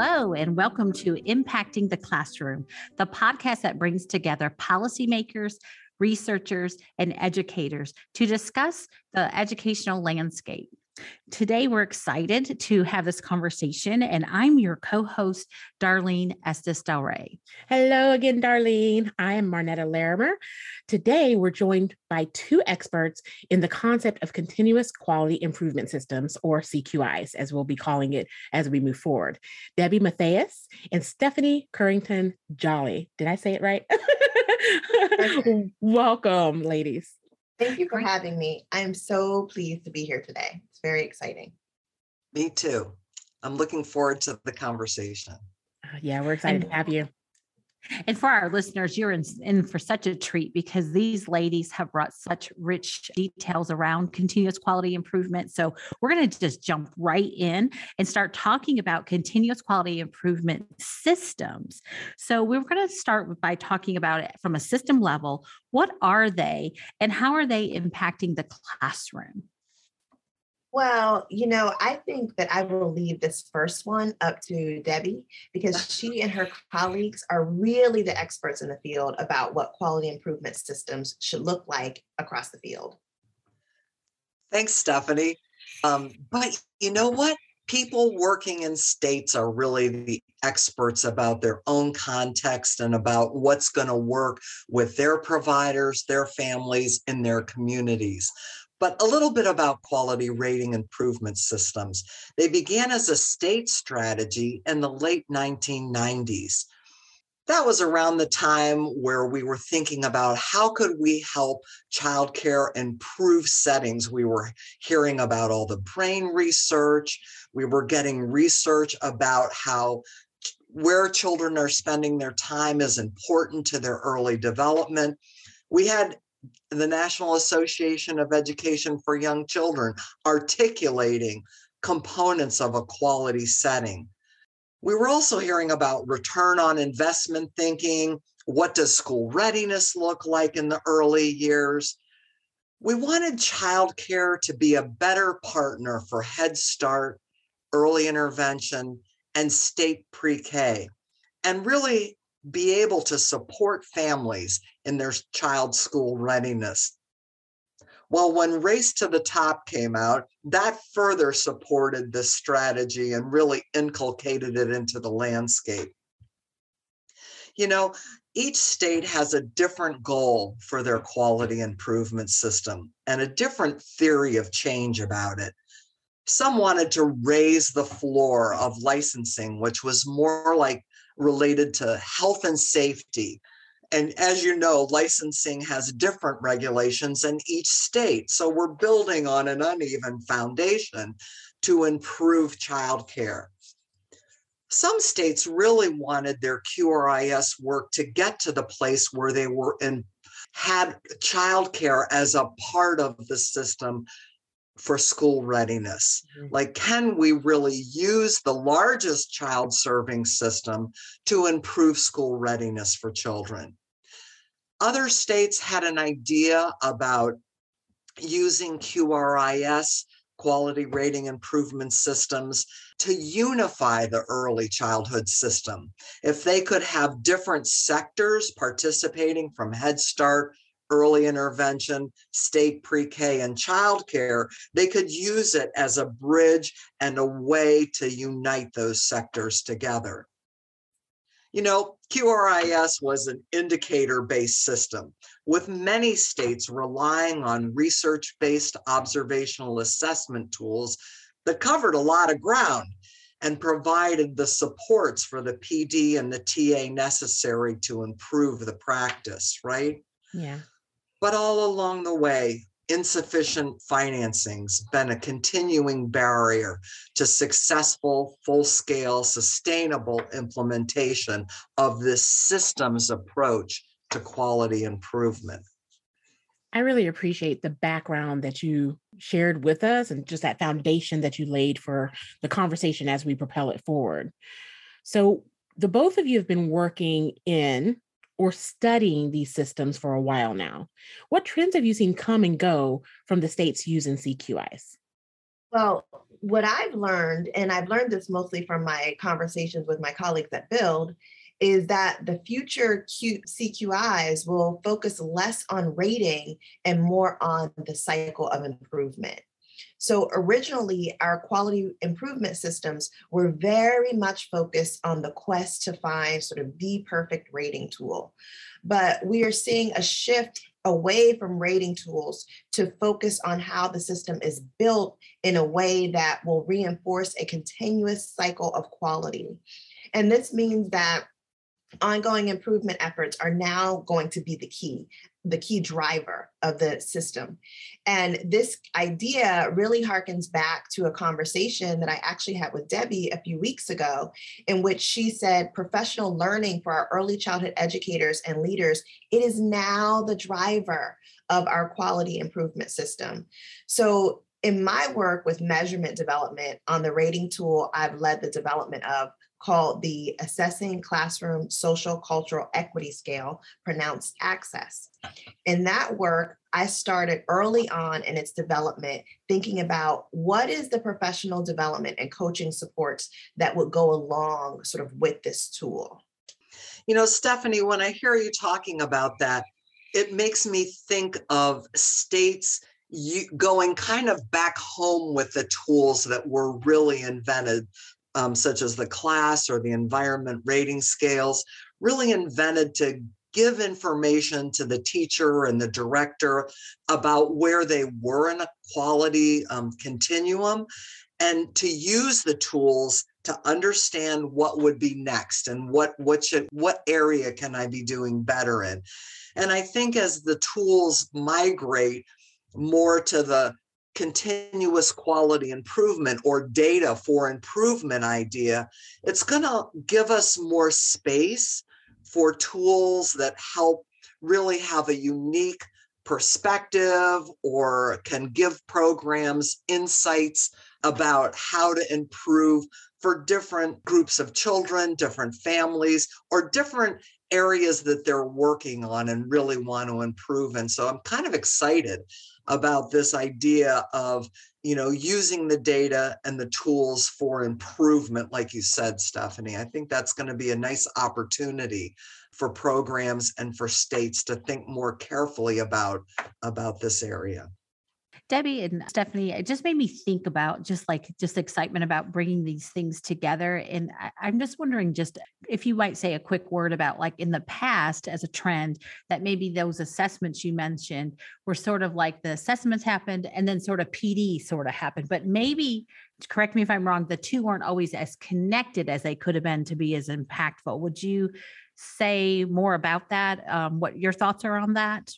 Hello, and welcome to Impacting the Classroom, the podcast that brings together policymakers, researchers, and educators to discuss the educational landscape. Today, we're excited to have this conversation, and I'm your co host, Darlene Estes Del Rey. Hello again, Darlene. I am Marnetta Larimer. Today, we're joined by two experts in the concept of continuous quality improvement systems, or CQIs, as we'll be calling it as we move forward. Debi Mathias and Stephanie Curenton Jolly. Did I say it right? Welcome, ladies. Thank you for having me. I'm so pleased to be here today. It's very exciting. Me too. I'm looking forward to the conversation. Uh, yeah, we're excited and, to have you. And for our listeners, you're in, in, for such a treat because these ladies have brought such rich details around continuous quality improvement. So we're going to just jump right in and start talking about continuous quality improvement systems. So we're going to start by talking about it from a system level. What are they and how are they impacting the classroom? Well, you know, I think that I will leave this first one up to Debi because she and her colleagues are really the experts in the field about what quality improvement systems should look like across the field. Thanks, Stephanie. Um, but you know what? People working in states are really the experts about their own context and about what's going to work with their providers, their families, and their communities but a little bit about quality rating improvement systems. They began as a state strategy in the late 1990s. That was around the time where we were thinking about how could we help childcare improve settings. We were hearing about all the brain research. We were getting research about how where children are spending their time is important to their early development. We had the National Association of Education for Young Children articulating components of a quality setting. We were also hearing about return on investment thinking. What does school readiness look like in the early years? We wanted childcare to be a better partner for Head Start, early intervention, and state pre K, and really be able to support families in their child school readiness. Well, when Race to the Top came out, that further supported this strategy and really inculcated it into the landscape. You know, each state has a different goal for their quality improvement system and a different theory of change about it. Some wanted to raise the floor of licensing, which was more like related to health and safety. And as you know, licensing has different regulations in each state. So we're building on an uneven foundation to improve childcare. Some states really wanted their QRIS work to get to the place where they were in had childcare as a part of the system for school readiness. Mm-hmm. Like, can we really use the largest child serving system to improve school readiness for children? Other states had an idea about using QRIS, quality rating improvement systems, to unify the early childhood system. If they could have different sectors participating from Head Start early intervention, state pre K, and childcare, they could use it as a bridge and a way to unite those sectors together. You know, QRIS was an indicator based system, with many states relying on research based observational assessment tools that covered a lot of ground and provided the supports for the PD and the TA necessary to improve the practice, right? Yeah. But all along the way, insufficient financing's been a continuing barrier to successful, full scale, sustainable implementation of this systems approach to quality improvement. I really appreciate the background that you shared with us and just that foundation that you laid for the conversation as we propel it forward. So, the both of you have been working in or studying these systems for a while now. What trends have you seen come and go from the states using CQIs? Well, what I've learned, and I've learned this mostly from my conversations with my colleagues at Build, is that the future Q- CQIs will focus less on rating and more on the cycle of improvement. So originally, our quality improvement systems were very much focused on the quest to find sort of the perfect rating tool. But we are seeing a shift away from rating tools to focus on how the system is built in a way that will reinforce a continuous cycle of quality. And this means that ongoing improvement efforts are now going to be the key the key driver of the system. And this idea really harkens back to a conversation that i actually had with Debi a few weeks ago in which she said professional learning for our early childhood educators and leaders it is now the driver of our quality improvement system. So in my work with measurement development on the rating tool I've led the development of called the Assessing Classroom Sociocultural Equity Scale, pronounced ACCESS. In that work, I started early on in its development thinking about what is the professional development and coaching supports that would go along sort of with this tool. You know, Stephanie, when I hear you talking about that, it makes me think of states you going kind of back home with the tools that were really invented um, such as the class or the environment rating scales, really invented to give information to the teacher and the director about where they were in a quality um, continuum and to use the tools to understand what would be next and what what should what area can i be doing better in. And i think as the tools migrate more to the continuous quality improvement or data for improvement idea, it's going to give us more space for tools that help really have a unique perspective or can give programs insights about how to improve for different groups of children, different families, or different areas that they're working on and really want to improve. And so I'm kind of excited about this idea of you know using the data and the tools for improvement like you said stephanie. I think that's going to be a nice opportunity for programs and for states to think more carefully about about this area Debi and Stephanie, it just made me think about just like just excitement about bringing these things together. And I, am just wondering, just if you might say a quick word about like in the past as a trend, that maybe those assessments you mentioned were sort of like the assessments happened and then sort of PD sort of happened. But maybe, correct me if I'm wrong, the two weren't always as connected as they could have been to be as impactful. Would you say more about that? Um, what your thoughts are on that?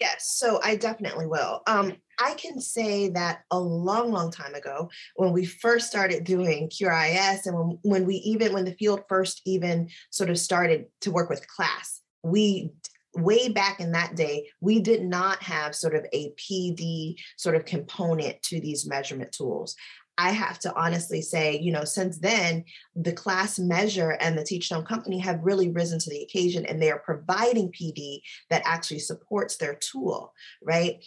Yes, so I definitely will. Um, I can say that a long, long time ago, when we first started doing QRIS and when, when we even, when the field first even sort of started to work with class, we way back in that day, we did not have sort of a PD sort of component to these measurement tools. I have to honestly say, you know, since then, the class measure and the Teachstone Company have really risen to the occasion and they are providing PD that actually supports their tool, right?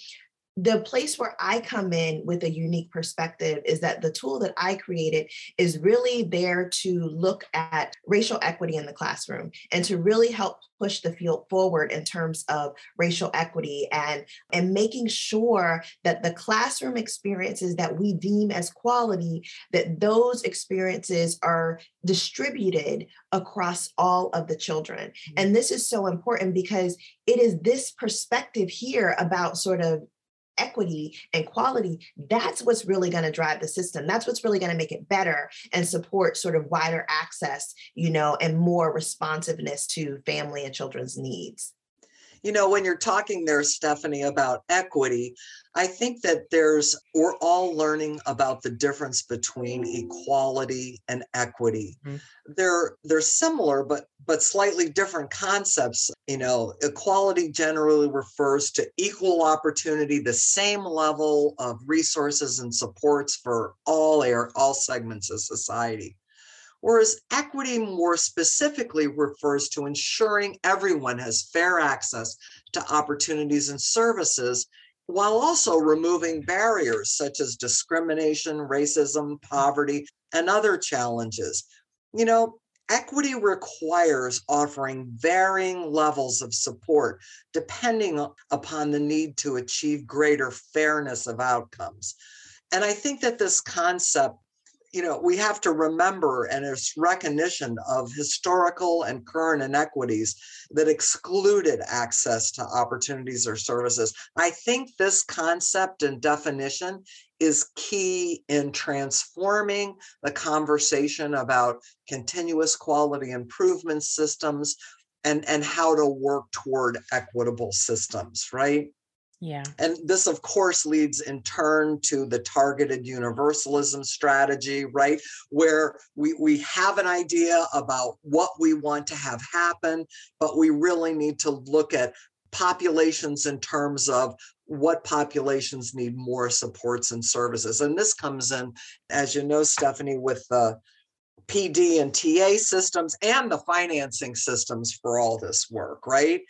The place where I come in with a unique perspective is that the tool that I created is really there to look at racial equity in the classroom and to really help push the field forward in terms of racial equity and and making sure that the classroom experiences that we deem as quality that those experiences are distributed across all of the children mm-hmm. and this is so important because it is this perspective here about sort of equity and quality, that's what's really going to drive the system. That's what's really going to make it better and support sort of wider access, you know, and more responsiveness to family and children's needs you know, when you're talking there, Stephanie, about equity, I think that there's, we're all learning about the difference between equality and equity. Mm-hmm. They're, they're similar, but, but slightly different concepts. You know, equality generally refers to equal opportunity, the same level of resources and supports for all air, all segments of society whereas equity more specifically refers to ensuring everyone has fair access to opportunities and services while also removing barriers such as discrimination, racism, poverty, and other challenges. You know, equity requires offering varying levels of support depending upon the need to achieve greater fairness of outcomes. And I think that this concept you know, we have to remember and it's recognition of historical and current inequities that excluded access to opportunities or services. I think this concept and definition is key in transforming the conversation about continuous quality improvement systems and, and how to work toward equitable systems, right? Yeah. And this, of course, leads in turn to the targeted universalism strategy, right? Where we, we have an idea about what we want to have happen, but we really need to look at populations in terms of what populations need more supports and services. And this comes in, as you know, Stephanie, with the PD and TA systems and the financing systems for all this work, right?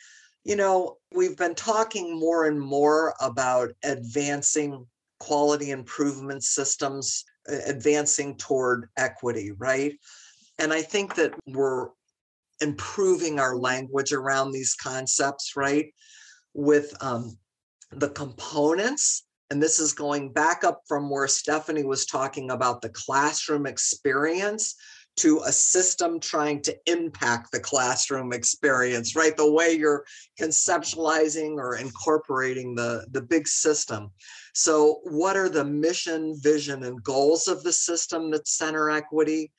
You know, we've been talking more and more about advancing quality improvement systems, advancing toward equity, right? And I think that we're improving our language around these concepts, right? With um, the components. And this is going back up from where Stephanie was talking about the classroom experience to a system trying to impact the classroom experience, right? The way you're conceptualizing or incorporating the, the big system. So, what are the mission, vision, and goals of the system that center equity?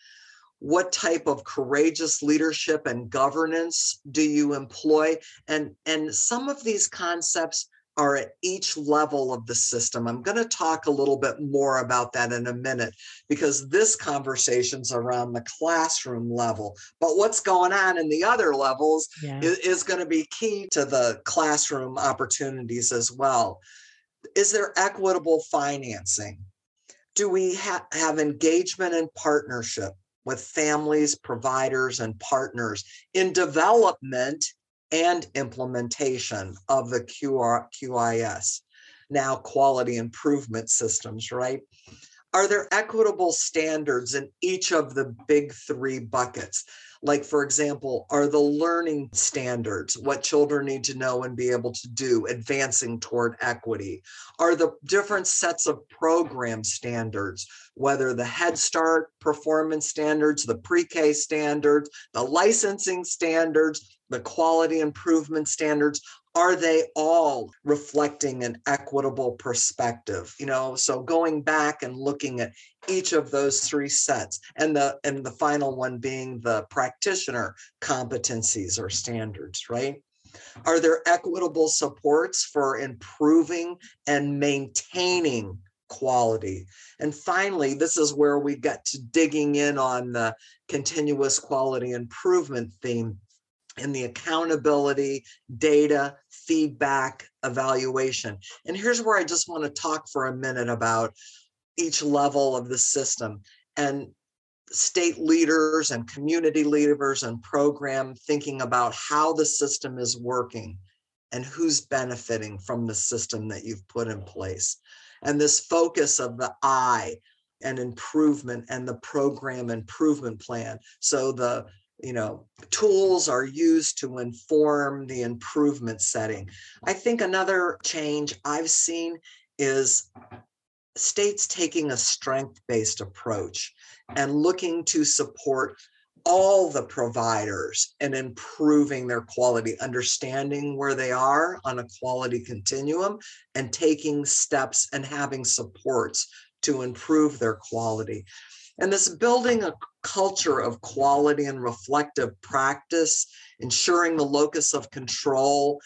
What type of courageous leadership and governance do you employ? And, and some of these concepts are at each level of the system. I'm going to talk a little bit more about that in a minute because this conversation's around the classroom level. But what's going on in the other levels yeah. is, is going to be key to the classroom opportunities as well. Is there equitable financing? Do we ha- have engagement and partnership with families, providers, and partners in development and implementation of the QR, QIS, now quality improvement systems, right? Are there equitable standards in each of the big three buckets? Like, for example, are the learning standards what children need to know and be able to do, advancing toward equity? Are the different sets of program standards, whether the Head Start performance standards, the pre K standards, the licensing standards, the quality improvement standards are they all reflecting an equitable perspective? You know so going back and looking at each of those three sets and the and the final one being the practitioner competencies or standards right? Are there equitable supports for improving and maintaining quality. And finally, this is where we get to digging in on the continuous quality improvement theme in the accountability, data, feedback, evaluation. And here's where I just want to talk for a minute about each level of the system and state leaders and community leaders and program thinking about how the system is working and who's benefiting from the system that you've put in place. And this focus of the I and improvement and the program improvement plan. So the you know tools are used to inform the improvement setting i think another change i've seen is states taking a strength based approach and looking to support all the providers and improving their quality, understanding where they are on a quality continuum, and taking steps and having supports to improve their quality. And this building a culture of quality and reflective practice, ensuring the locus of control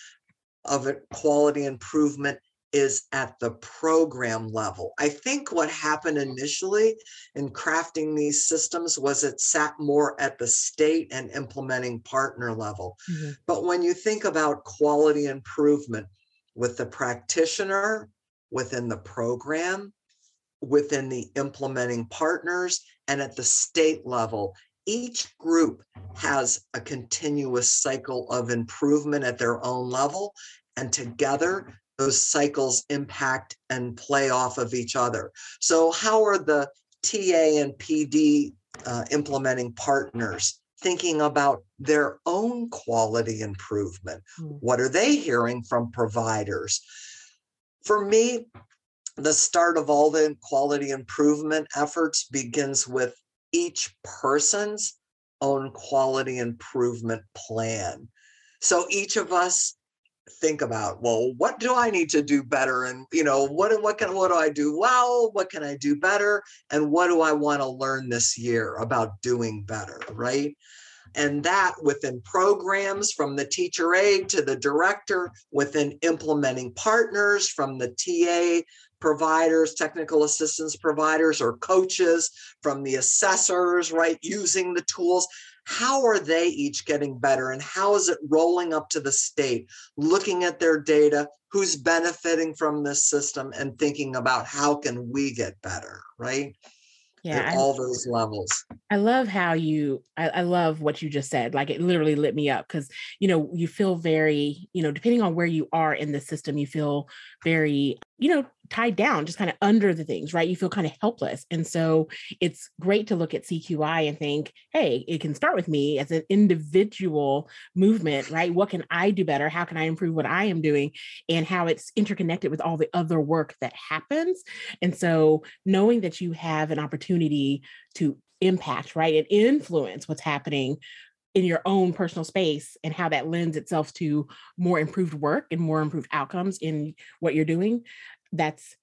of quality improvement is at the program level. I think what happened initially in crafting these systems was it sat more at the state and implementing partner level. Mm-hmm. But when you think about quality improvement with the practitioner within the program, within the implementing partners and at the state level. Each group has a continuous cycle of improvement at their own level, and together, those cycles impact and play off of each other. So, how are the TA and PD uh, implementing partners thinking about their own quality improvement? Mm. What are they hearing from providers? For me, the start of all the quality improvement efforts begins with each person's own quality improvement plan. So each of us think about, well, what do I need to do better? And you know, what what can what do I do well? What can I do better? And what do I want to learn this year about doing better? Right. And that within programs from the teacher aide to the director, within implementing partners from the TA providers, technical assistance providers, or coaches, from the assessors, right, using the tools. How are they each getting better? And how is it rolling up to the state, looking at their data, who's benefiting from this system, and thinking about how can we get better, right? yeah at all those levels i love how you I, I, love what you just said like it literally lit me up because you know you feel very you know depending on where you are in the system you feel very you know tied down, just kind of under the things, right? You feel kind of helpless. And so it's great to look at CQI and think, hey, it can start with me as an individual movement, right? What can I do better? How can I improve what I am doing? And how it's interconnected with all the other work that happens. And so knowing that you have an opportunity to impact, right, and influence what's happening in your own personal space and how that lends itself to more improved work and more improved outcomes in what you're doing that's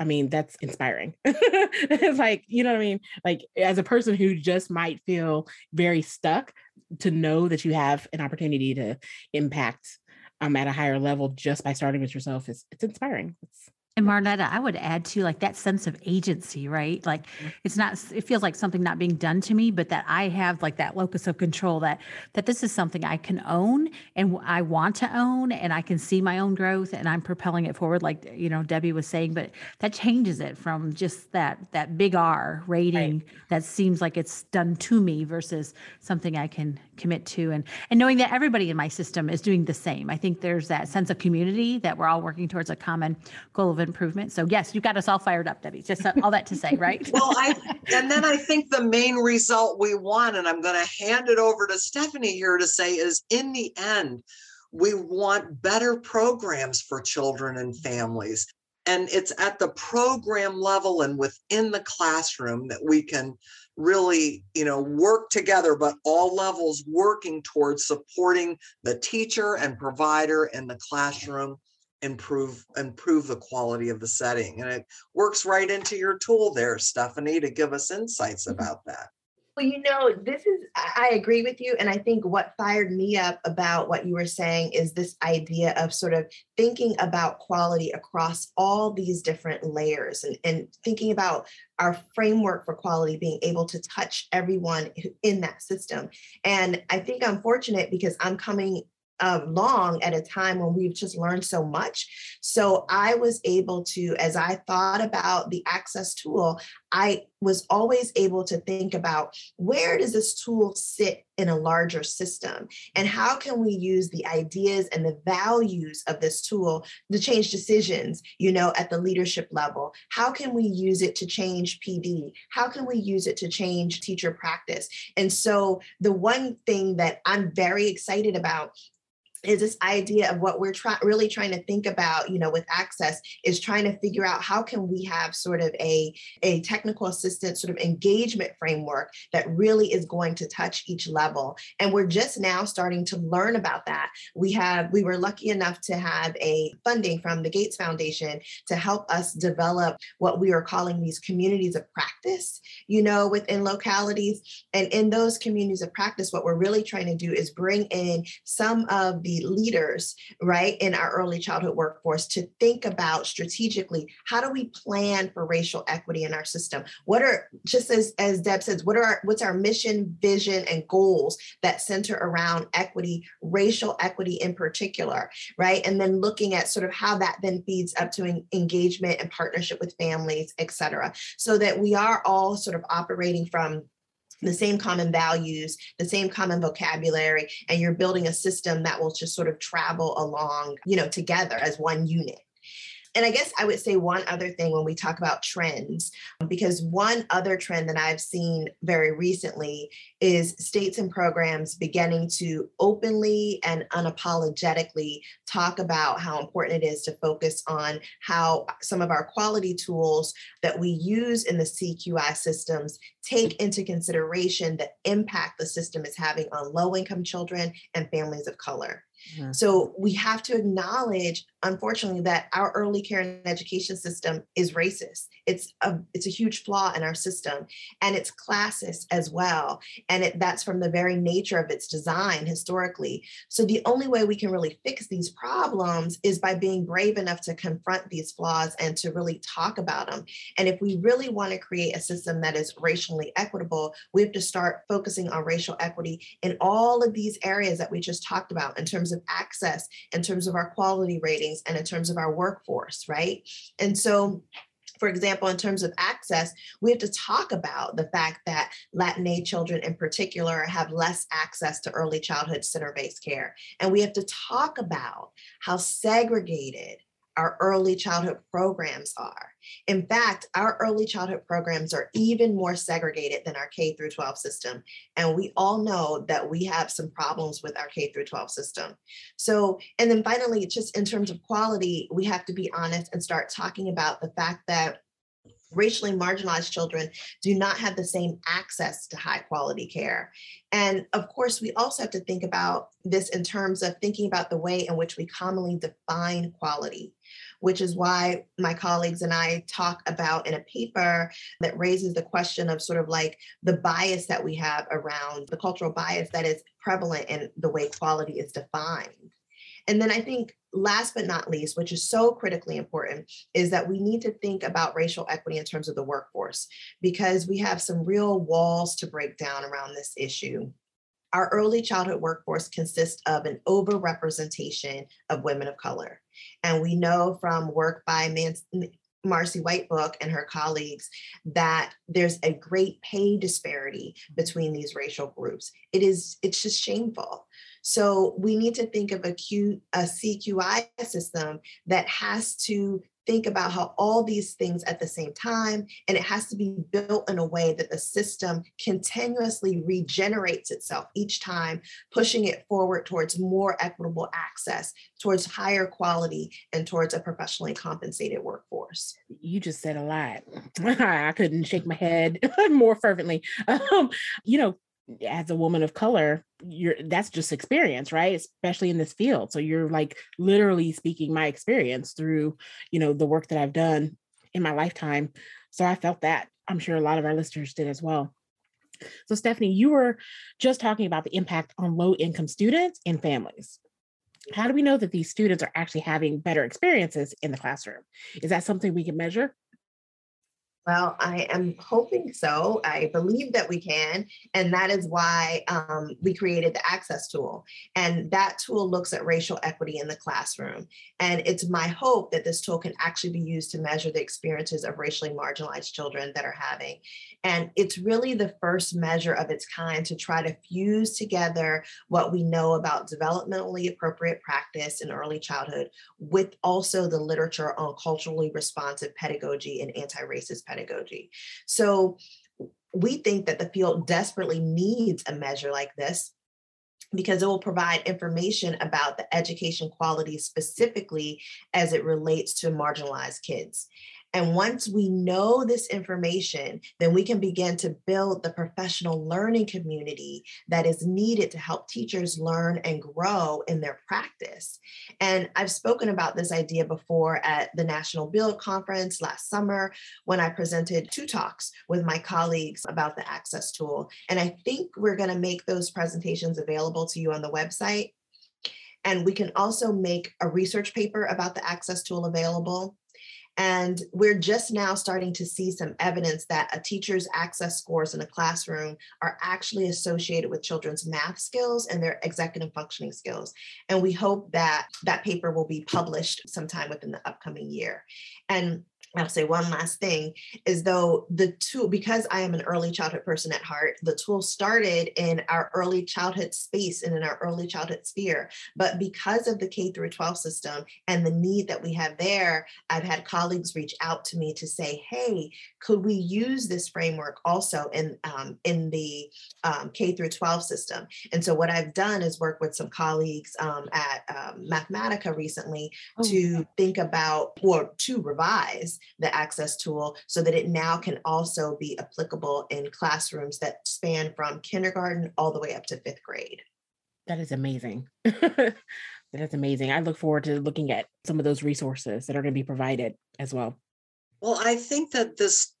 I mean, that's inspiring. it's like, you know what I mean? Like, as a person who just might feel very stuck, to know that you have an opportunity to impact um, at a higher level just by starting with yourself is it's inspiring. It's, and Marnetta, I would add to like that sense of agency, right? Like it's not, it feels like something not being done to me, but that I have like that locus of control that that this is something I can own and I want to own and I can see my own growth and I'm propelling it forward, like you know, Debi was saying, but that changes it from just that that big R rating right. that seems like it's done to me versus something I can commit to and and knowing that everybody in my system is doing the same. I think there's that sense of community that we're all working towards a common goal of improvement. So yes, you got us all fired up, Debi. Just all that to say, right? well, I and then I think the main result we want, and I'm going to hand it over to Stephanie here to say, is in the end, we want better programs for children and families. And it's at the program level and within the classroom that we can really you know work together but all levels working towards supporting the teacher and provider in the classroom improve improve the quality of the setting and it works right into your tool there stephanie to give us insights mm-hmm. about that well you know this is i agree with you and i think what fired me up about what you were saying is this idea of sort of thinking about quality across all these different layers and, and thinking about our framework for quality being able to touch everyone in that system and i think i'm fortunate because i'm coming uh, long at a time when we've just learned so much. So I was able to, as I thought about the access tool, I was always able to think about where does this tool sit in a larger system? And how can we use the ideas and the values of this tool to change decisions you know at the leadership level? How can we use it to change pd how can we use it to change teacher practice? And so the one thing that i'm very excited about is this idea of what we're really trying to think about you know with access is trying to figure out how can we have sort of a a technical assistance sort of engagement framework that really is going to touch each level. And we're just now starting to learn about that. We have we were lucky enough to have a funding from the gates foundation to help us develop what we are calling these communities of practice you know within localities. And in those communities of practice what we're really trying to do is bring in some of the leaders, right, in our early childhood workforce to think about strategically how do we plan for racial equity in our system? What are just as as Deb says, what are our, what's our mission, vision, and goals that center around equity, racial equity in particular, right? And then looking at sort of how that then feeds up to engagement and partnership with families, et cetera, so that we are all sort of operating from the same common values, the same common vocabulary, and you're building a system that will just sort of travel along, you know, together as one unit. And I guess I would say one other thing when we talk about trends, because one other trend that I've seen very recently is states and programs beginning to openly and unapologetically talk about how important it is to focus on how some of our quality tools that we use in the CQI systems take into consideration the impact the system is having on low income children and families of color. Mm-hmm. So we have to acknowledge, unfortunately, that our early care and education system is racist. It's a it's a huge flaw in our system, and it's classist as well. And it, that's from the very nature of its design historically. So the only way we can really fix these problems is by being brave enough to confront these flaws and to really talk about them. And if we really want to create a system that is racially equitable, we have to start focusing on racial equity in all of these areas that we just talked about in terms of access, in terms of our quality and in terms of our workforce, right? And so for example, in terms of access, we have to talk about the fact that Latinx children in particular have less access to early childhood center based care. And we have to talk about how segregated our early childhood programs are. In fact, our early childhood programs are even more segregated than our K through 12 system. And we all know that we have some problems with our K through 12 system. So, and then finally, just in terms of quality, we have to be honest and start talking about the fact that racially marginalized children do not have the same access to high quality care. And of course, we also have to think about this in terms of thinking about the way in which we commonly define quality, which is why my colleagues and I talk about in a paper that raises the question of sort of like the bias that we have around the cultural bias that is prevalent in the way quality is defined. And then I think last but not least, which is so critically important, is that we need to think about racial equity in terms of the workforce because we have some real walls to break down around this issue. Our early childhood workforce consists of an overrepresentation of women of color. And we know from work by Man- Marcy Whitebook and her colleagues that there's a great pay disparity between these racial groups. It is, it's just shameful. So we need to think of a, Q, a CQI system that has to think about how all these things at the same time, and it has to be built in a way that the system continuously regenerates itself each time, pushing it forward towards more equitable access, towards higher quality, and towards a professionally compensated workforce. You just said a lot. I couldn't shake my head more fervently. Um, you know, as a woman of color you're that's just experience right? Especially in this field. So you're like literally speaking my experience through you know the work that i've done in my lifetime. So i felt that i'm sure a lot of our listeners did as well. So stephanie you were just talking about the impact on low income students and families. How do we know that these students are actually having better experiences in the classroom? Is that something we can measure well, I am hoping so. I believe that we can. And that is why um, we created the Access Tool. And that tool looks at racial equity in the classroom. And it's my hope that this tool can actually be used to measure the experiences of racially marginalized children that are having. And it's really the first measure of its kind to try to fuse together what we know about developmentally appropriate practice in early childhood with also the literature on culturally responsive pedagogy and anti racist pedagogy pedagogy. So we think that the field desperately needs a measure like this because it will provide information about the education quality specifically as it relates to marginalized kids. And once we know this information, then we can begin to build the professional learning community that is needed to help teachers learn and grow in their practice. And I've spoken about this idea before at the National Build Conference last summer when I presented two talks with my colleagues about the access tool. And I think we're going to make those presentations available to you on the website. And we can also make a research paper about the access tool available. And we're just now starting to see some evidence that a teacher's access scores in a classroom are actually associated with children's math skills and their executive functioning skills. And we hope that that paper will be published sometime within the upcoming year. And I'll say one last thing is though the tool, because I am an early childhood person at heart, the tool started in our early childhood space and in our early childhood sphere. But because of the K through 12 system and the need that we have there, I've had colleagues reach out to me to say, hey, could we use this framework also in, um, in the um, K through 12 system? And so what I've done is work with some colleagues um, at um, Mathematica recently oh. to think about or to revise the access tool so that it now can also be applicable in classrooms that span from kindergarten all the way up to fifth grade. That is amazing. that is amazing. I look forward to looking at some of those resources that are going to be provided as well. Well, I think that this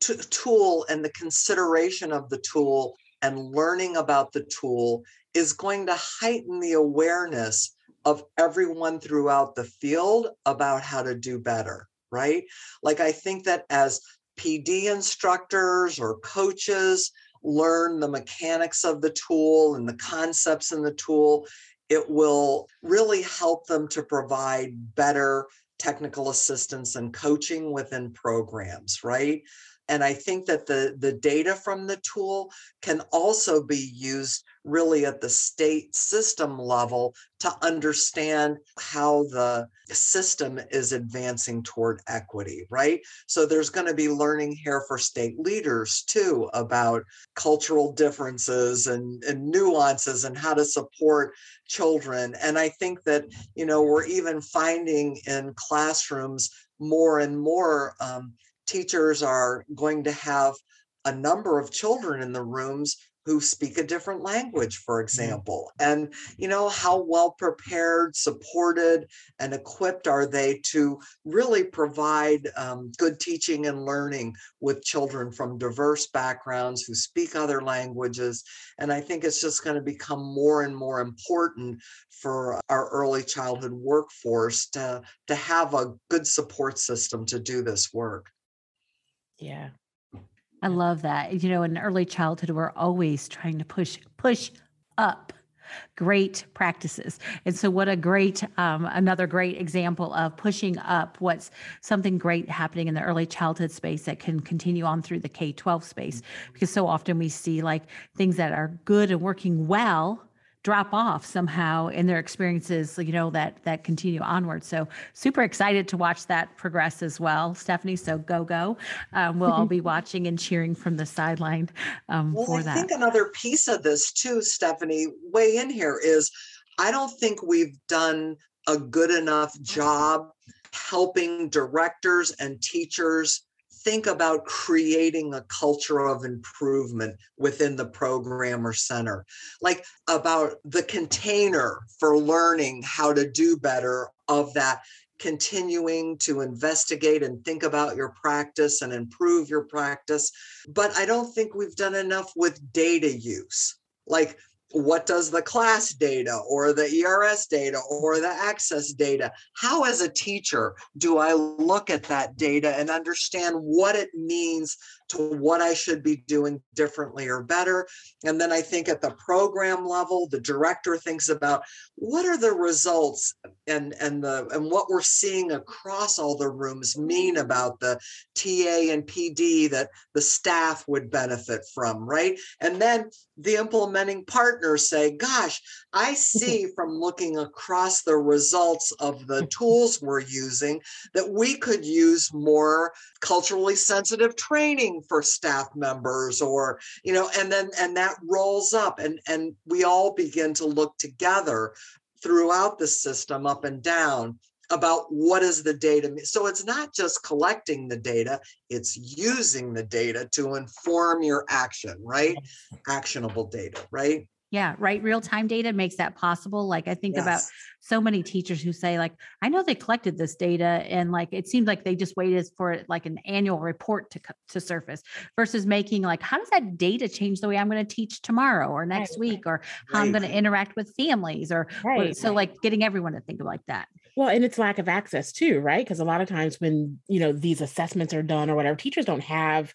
t- tool and the consideration of the tool and learning about the tool is going to heighten the awareness of everyone throughout the field about how to do better right? Like I think that as PD instructors or coaches learn the mechanics of the tool and the concepts in the tool, it will really help them to provide better technical assistance and coaching within programs, right? And I think that the, the data from the tool can also be used really at the state system level to understand how the system is advancing toward equity, right? So there's going to be learning here for state leaders too about cultural differences and, and nuances and how to support children. And I think that, you know, we're even finding in classrooms more and more um, teachers are going to have a number of children in the rooms who speak a different language, for example. And, you know, how well prepared, supported, and equipped are they to really provide um, good teaching and learning with children from diverse backgrounds who speak other languages? And I think it's just going to become more and more important for our early childhood workforce to, to have a good support system to do this work. Yeah, I love that. You know, in early childhood, we're always trying to push, push up great practices. And so, what a great, um, another great example of pushing up what's something great happening in the early childhood space that can continue on through the K 12 space. Because so often we see like things that are good and working well drop off somehow in their experiences you know that that continue onward. So super excited to watch that progress as well. Stephanie so go go. Um, we'll all be watching and cheering from the sideline um, well, for I that. i think another piece of this too stephanie way in here is i don't think we've done a good enough job helping directors and teachers think about creating a culture of improvement within the program or center, like about the container for learning how to do better of that continuing to investigate and think about your practice and improve your practice. But I don't think we've done enough with data use. Like what does the class data or the ERS data or the access data, how as a teacher do I look at that data and understand what it means to what I should be doing differently or better? And then I think at the program level, the director thinks about what are the results and, and the and what we're seeing across all the rooms mean about the TA and PD that the staff would benefit from, right? And then the implementing partners say, gosh, I see from looking across the results of the tools we're using that we could use more culturally sensitive training for staff members or, you know, and then and that rolls up and and we all begin to look together throughout the system up and down about what is the data so it's not just collecting the data it's using the data to inform your action right? Actionable data right yeah, right. Real time data makes that possible. Like I think yes. about so many teachers who say, like, I know they collected this data and like it seems like they just waited for it like an annual report to to surface versus making like, how does that data change the way I'm going to teach tomorrow or next right. week or how right. I'm going to interact with families or right. so like getting everyone to think like that. Well, and it's lack of access too, right? Because a lot of times when, you know, these assessments are done or whatever, teachers don't have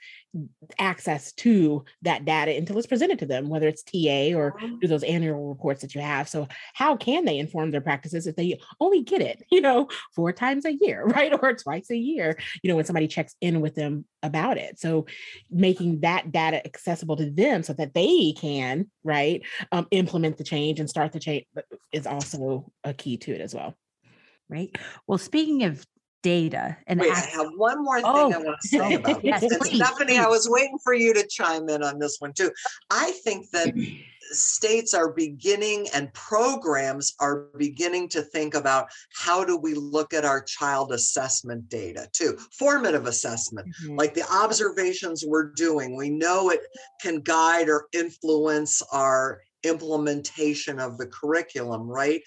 access to that data until it's presented to them, whether it's TA or through those annual reports that you have. So how can they inform their practices if they only get it, you know, four times a year, right? Or twice a year, you know, when somebody checks in with them about it. So making that data accessible to them so that they can, right, um, implement the change and start the change is also a key to it as well. Right. Well, speaking of data and Wait, I have one more thing oh. I want to say about this. yes, please, Stephanie, please. I was waiting for you to chime in on this one too. I think that states are beginning and programs are beginning to think about how do we look at our child assessment data too formative assessment mm-hmm. like the observations we're doing we know it can guide or influence our implementation of the curriculum right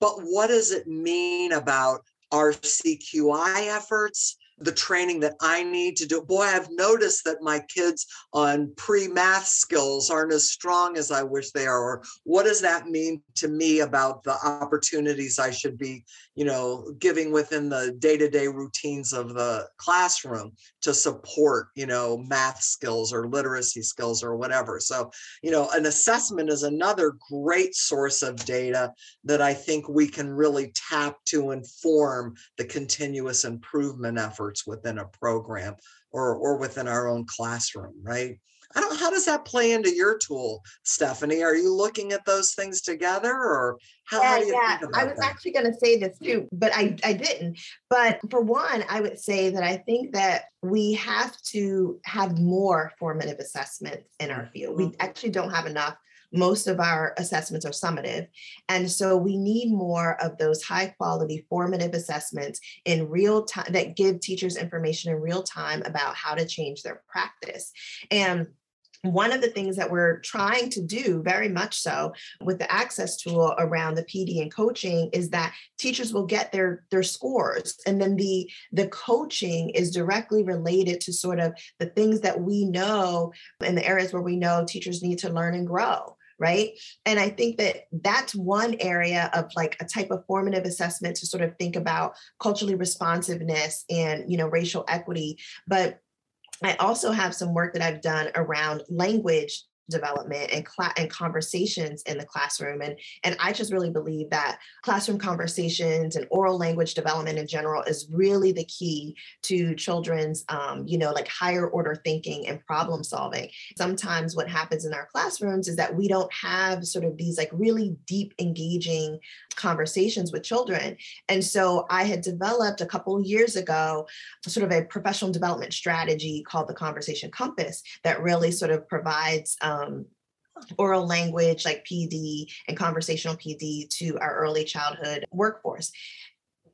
but what does it mean about our cqi efforts the training that I need to do. Boy, I've noticed that my kids on pre math skills aren't as strong as I wish they are. Or what does that mean to me about the opportunities I should be, you know, giving within the day to day routines of the classroom to support, you know, math skills or literacy skills or whatever. So, you know, an assessment is another great source of data that I think we can really tap to inform the continuous improvement effort efforts within a program or or within our own classroom, right? I don't how does that play into your tool, Stephanie? Are you looking at those things together or how, yeah, how yeah. I was that? actually going to say this too, but I, I didn't. But for one, I would say that I think that we have to have more formative assessments in our field. We mm-hmm. actually don't have enough most of our assessments are summative. And so we need more of those high quality formative assessments in real time that give teachers information in real time about how to change their practice. And one of the things that we're trying to do very much so with the ACSES tool around the pd and coaching is that teachers will get their their scores and then the the coaching is directly related to sort of the things that we know in the areas where we know teachers need to learn and grow right? And i think that that's one area of like a type of formative assessment to sort of think about culturally responsiveness and you know racial equity. But I also have some work that I've done around language development and cla- and conversations in the classroom and and I just really believe that classroom conversations and oral language development in general is really the key to children's um, you know like higher order thinking and problem solving. Sometimes what happens in our classrooms is that we don't have sort of these like really deep engaging conversations with children. And so I had developed a couple years ago sort of a professional development strategy called the conversation compass that really sort of provides um, um, oral language like PD and conversational PD to our early childhood workforce.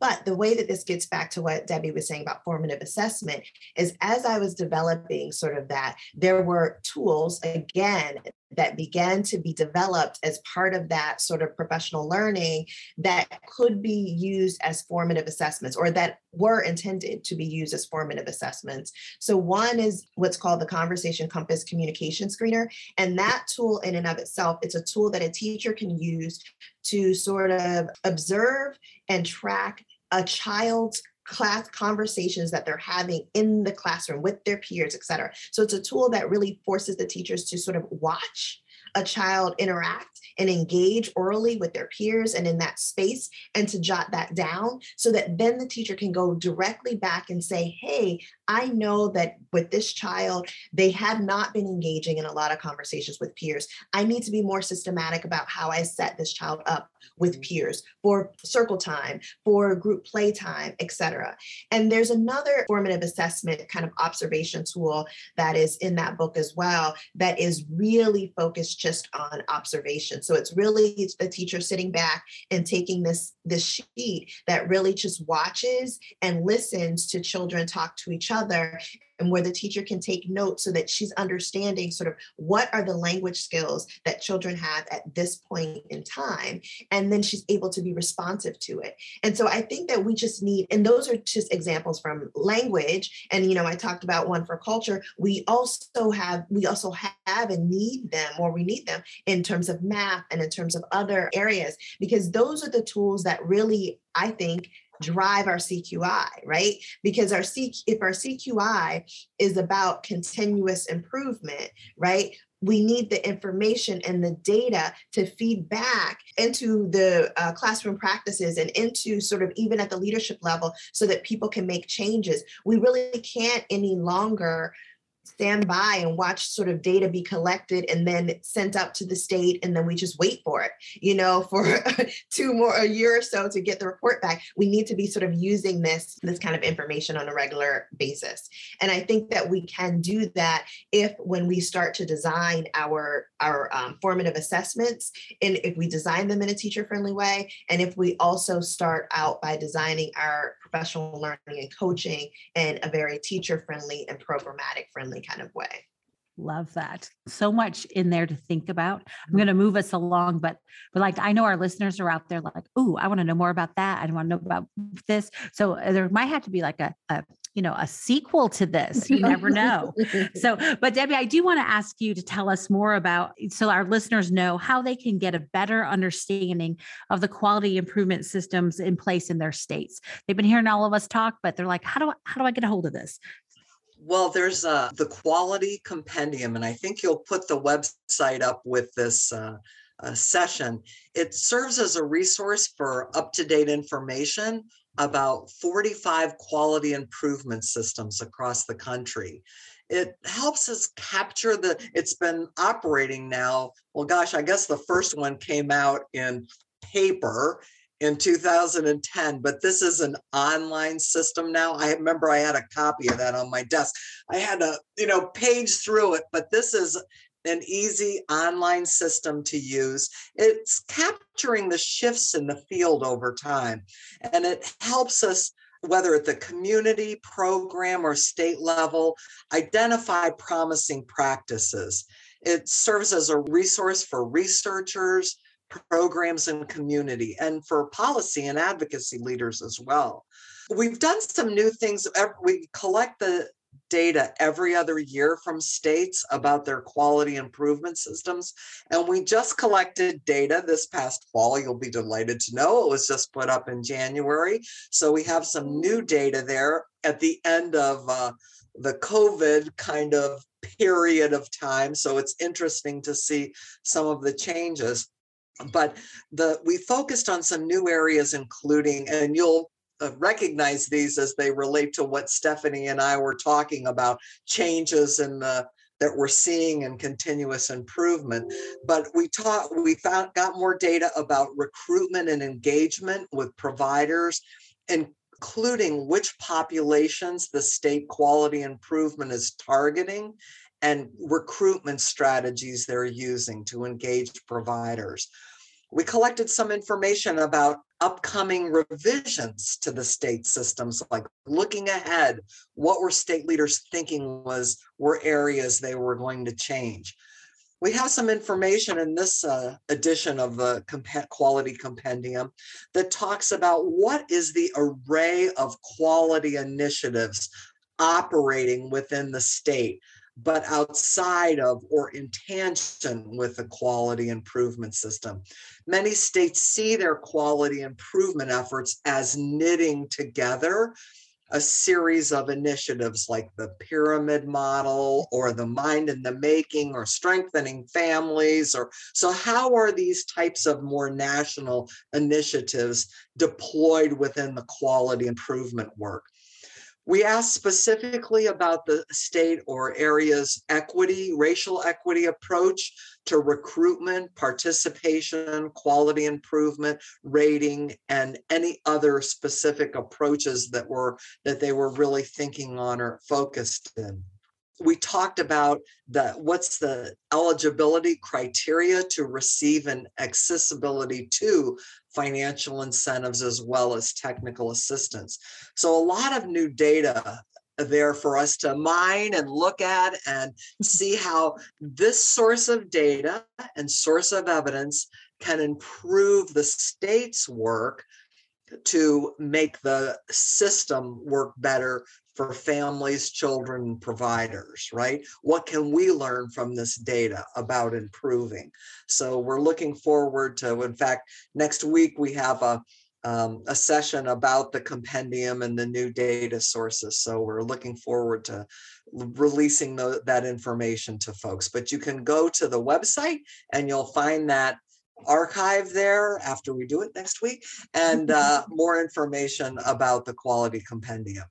But the way that this gets back to what Debi was saying about formative assessment is as I was developing sort of that, there were tools, again, that began to be developed as part of that sort of professional learning that could be used as formative assessments or that were intended to be used as formative assessments. So, one is what's called the Conversation Compass Communication Screener. And that tool, in and of itself, it's a tool that a teacher can use to sort of observe and track a child's class conversations that they're having in the classroom with their peers, et cetera. So it's a tool that really forces the teachers to sort of watch a child interact and engage orally with their peers and in that space and to jot that down so that then the teacher can go directly back and say, hey, I know that with this child, they have not been engaging in a lot of conversations with peers. I need to be more systematic about how I set this child up with mm-hmm. peers for circle time, for group play time, etc. And there's another formative assessment kind of observation tool that is in that book as well that is really focused just on observation. So it's really the teacher sitting back and taking this this sheet that really just watches and listens to children talk to each other and where the teacher can take notes so that she's understanding sort of what are the language skills that children have at this point in time and then she's able to be responsive to it. And so i think that we just need and those are just examples from language. And you know i talked about one for culture. We also have we also have and need them or we need them in terms of math and in terms of other areas because those are the tools that really i think drive our CQI, right? Because our C if our CQI is about continuous improvement, right? we need the information and the data to feed back into the uh, classroom practices and into sort of even at the leadership level so that people can make changes. We really can't any longer stand by and watch sort of data be collected and then sent up to the state and then we just wait for it you know for two more a year or so to get the report back. We need to be sort of using this this kind of information on a regular basis. And i think that we can do that if when we start to design our our um, formative assessments and if we design them in a teacher friendly way and if we also start out by designing our professional learning and coaching in a very teacher friendly and programmatic friendly kind of way. Love that. So much in there to think about. I'm going to move us along, but but like I know our listeners are out there like, oh, I want to know more about that. I want to know about this. So uh, there might have to be like a, a you know a sequel to this you never know so but Debi i do want to ask you to tell us more about so our listeners know how they can get a better understanding of the quality improvement systems in place in their states they've been hearing all of us talk but they're like how do I, how do i get a hold of this well, there's uh, the quality compendium, and I think you'll put the website up with this uh, uh, session. It serves as a resource for up to date information about 45 quality improvement systems across the country. It helps us capture the, it's been operating now. Well, gosh, I guess the first one came out in paper in 2010, but this is an online system now. I remember I had a copy of that on my desk. I had to, you know, page through it, but this is an easy online system to use. It's capturing the shifts in the field over time, and it helps us whether at the community program or state level, identify promising practices. It serves as a resource for researchers, programs, and community, and for policy and advocacy leaders as well. We've done some new things. We collect the data every other year from states about their quality improvement systems. And we just collected data this past fall. You'll be delighted to know it was just put up in January. So we have some new data there at the end of uh, the COVID kind of period of time. So it's interesting to see some of the changes but the we focused on some new areas including and you'll uh, recognize these as they relate to what Stephanie and I were talking about changes in the that we're seeing in continuous improvement. But we taught we found got more data about recruitment and engagement with providers, including which populations the state quality improvement is targeting and recruitment strategies they're using to engage providers. We collected some information about upcoming revisions to the state systems, like looking ahead, what were state leaders thinking was were areas they were going to change. We have some information in this uh, edition of the comp- quality compendium that talks about what is the array of quality initiatives operating within the state but outside of or in tangent with the quality improvement system. Many states see their quality improvement efforts as knitting together a series of initiatives like the pyramid model or the mind in the making or strengthening families or so how are these types of more national initiatives deployed within the quality improvement work we asked specifically about the state or area's equity, racial equity approach to recruitment, participation, quality improvement, rating, and any other specific approaches that were that they were really thinking on or focused in. We talked about the what's the eligibility criteria to receive an accessibility to financial incentives as well as technical assistance. So a lot of new data there for us to mine and look at and mm-hmm. see how this source of data and source of evidence can improve the state's work to make the system work better for families, children, providers, right? What can we learn from this data about improving? So we're looking forward to, in fact, next week we have a um, a session about the compendium and the new data sources. So we're looking forward to releasing the, that information to folks. But you can go to the website and you'll find that archive there after we do it next week and uh, more information about the quality compendium.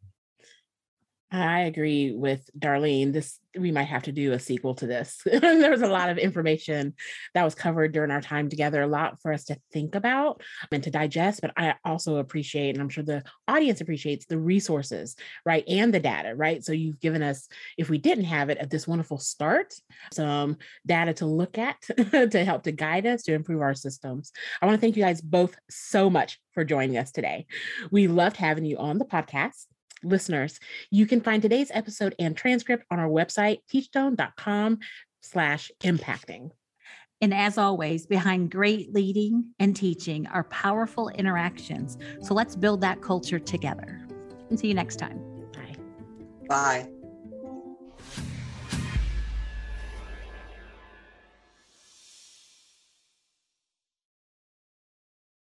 I agree with Darlene. This we might have to do a sequel to this. there was a lot of information that was covered during our time together, a lot for us to think about and to digest. But I also appreciate, and I'm sure the audience appreciates the resources, right? And the data, right? So you've given us, if we didn't have it, at this wonderful start, some data to look at to help to guide us to improve our systems. I want to thank you guys both so much for joining us today. We loved having you on the podcast listeners. You can find today's episode and transcript on our website, teachstone.com slash impacting. And as always, behind great leading and teaching are powerful interactions. So let's build that culture together. And see you next time. Bye. Bye.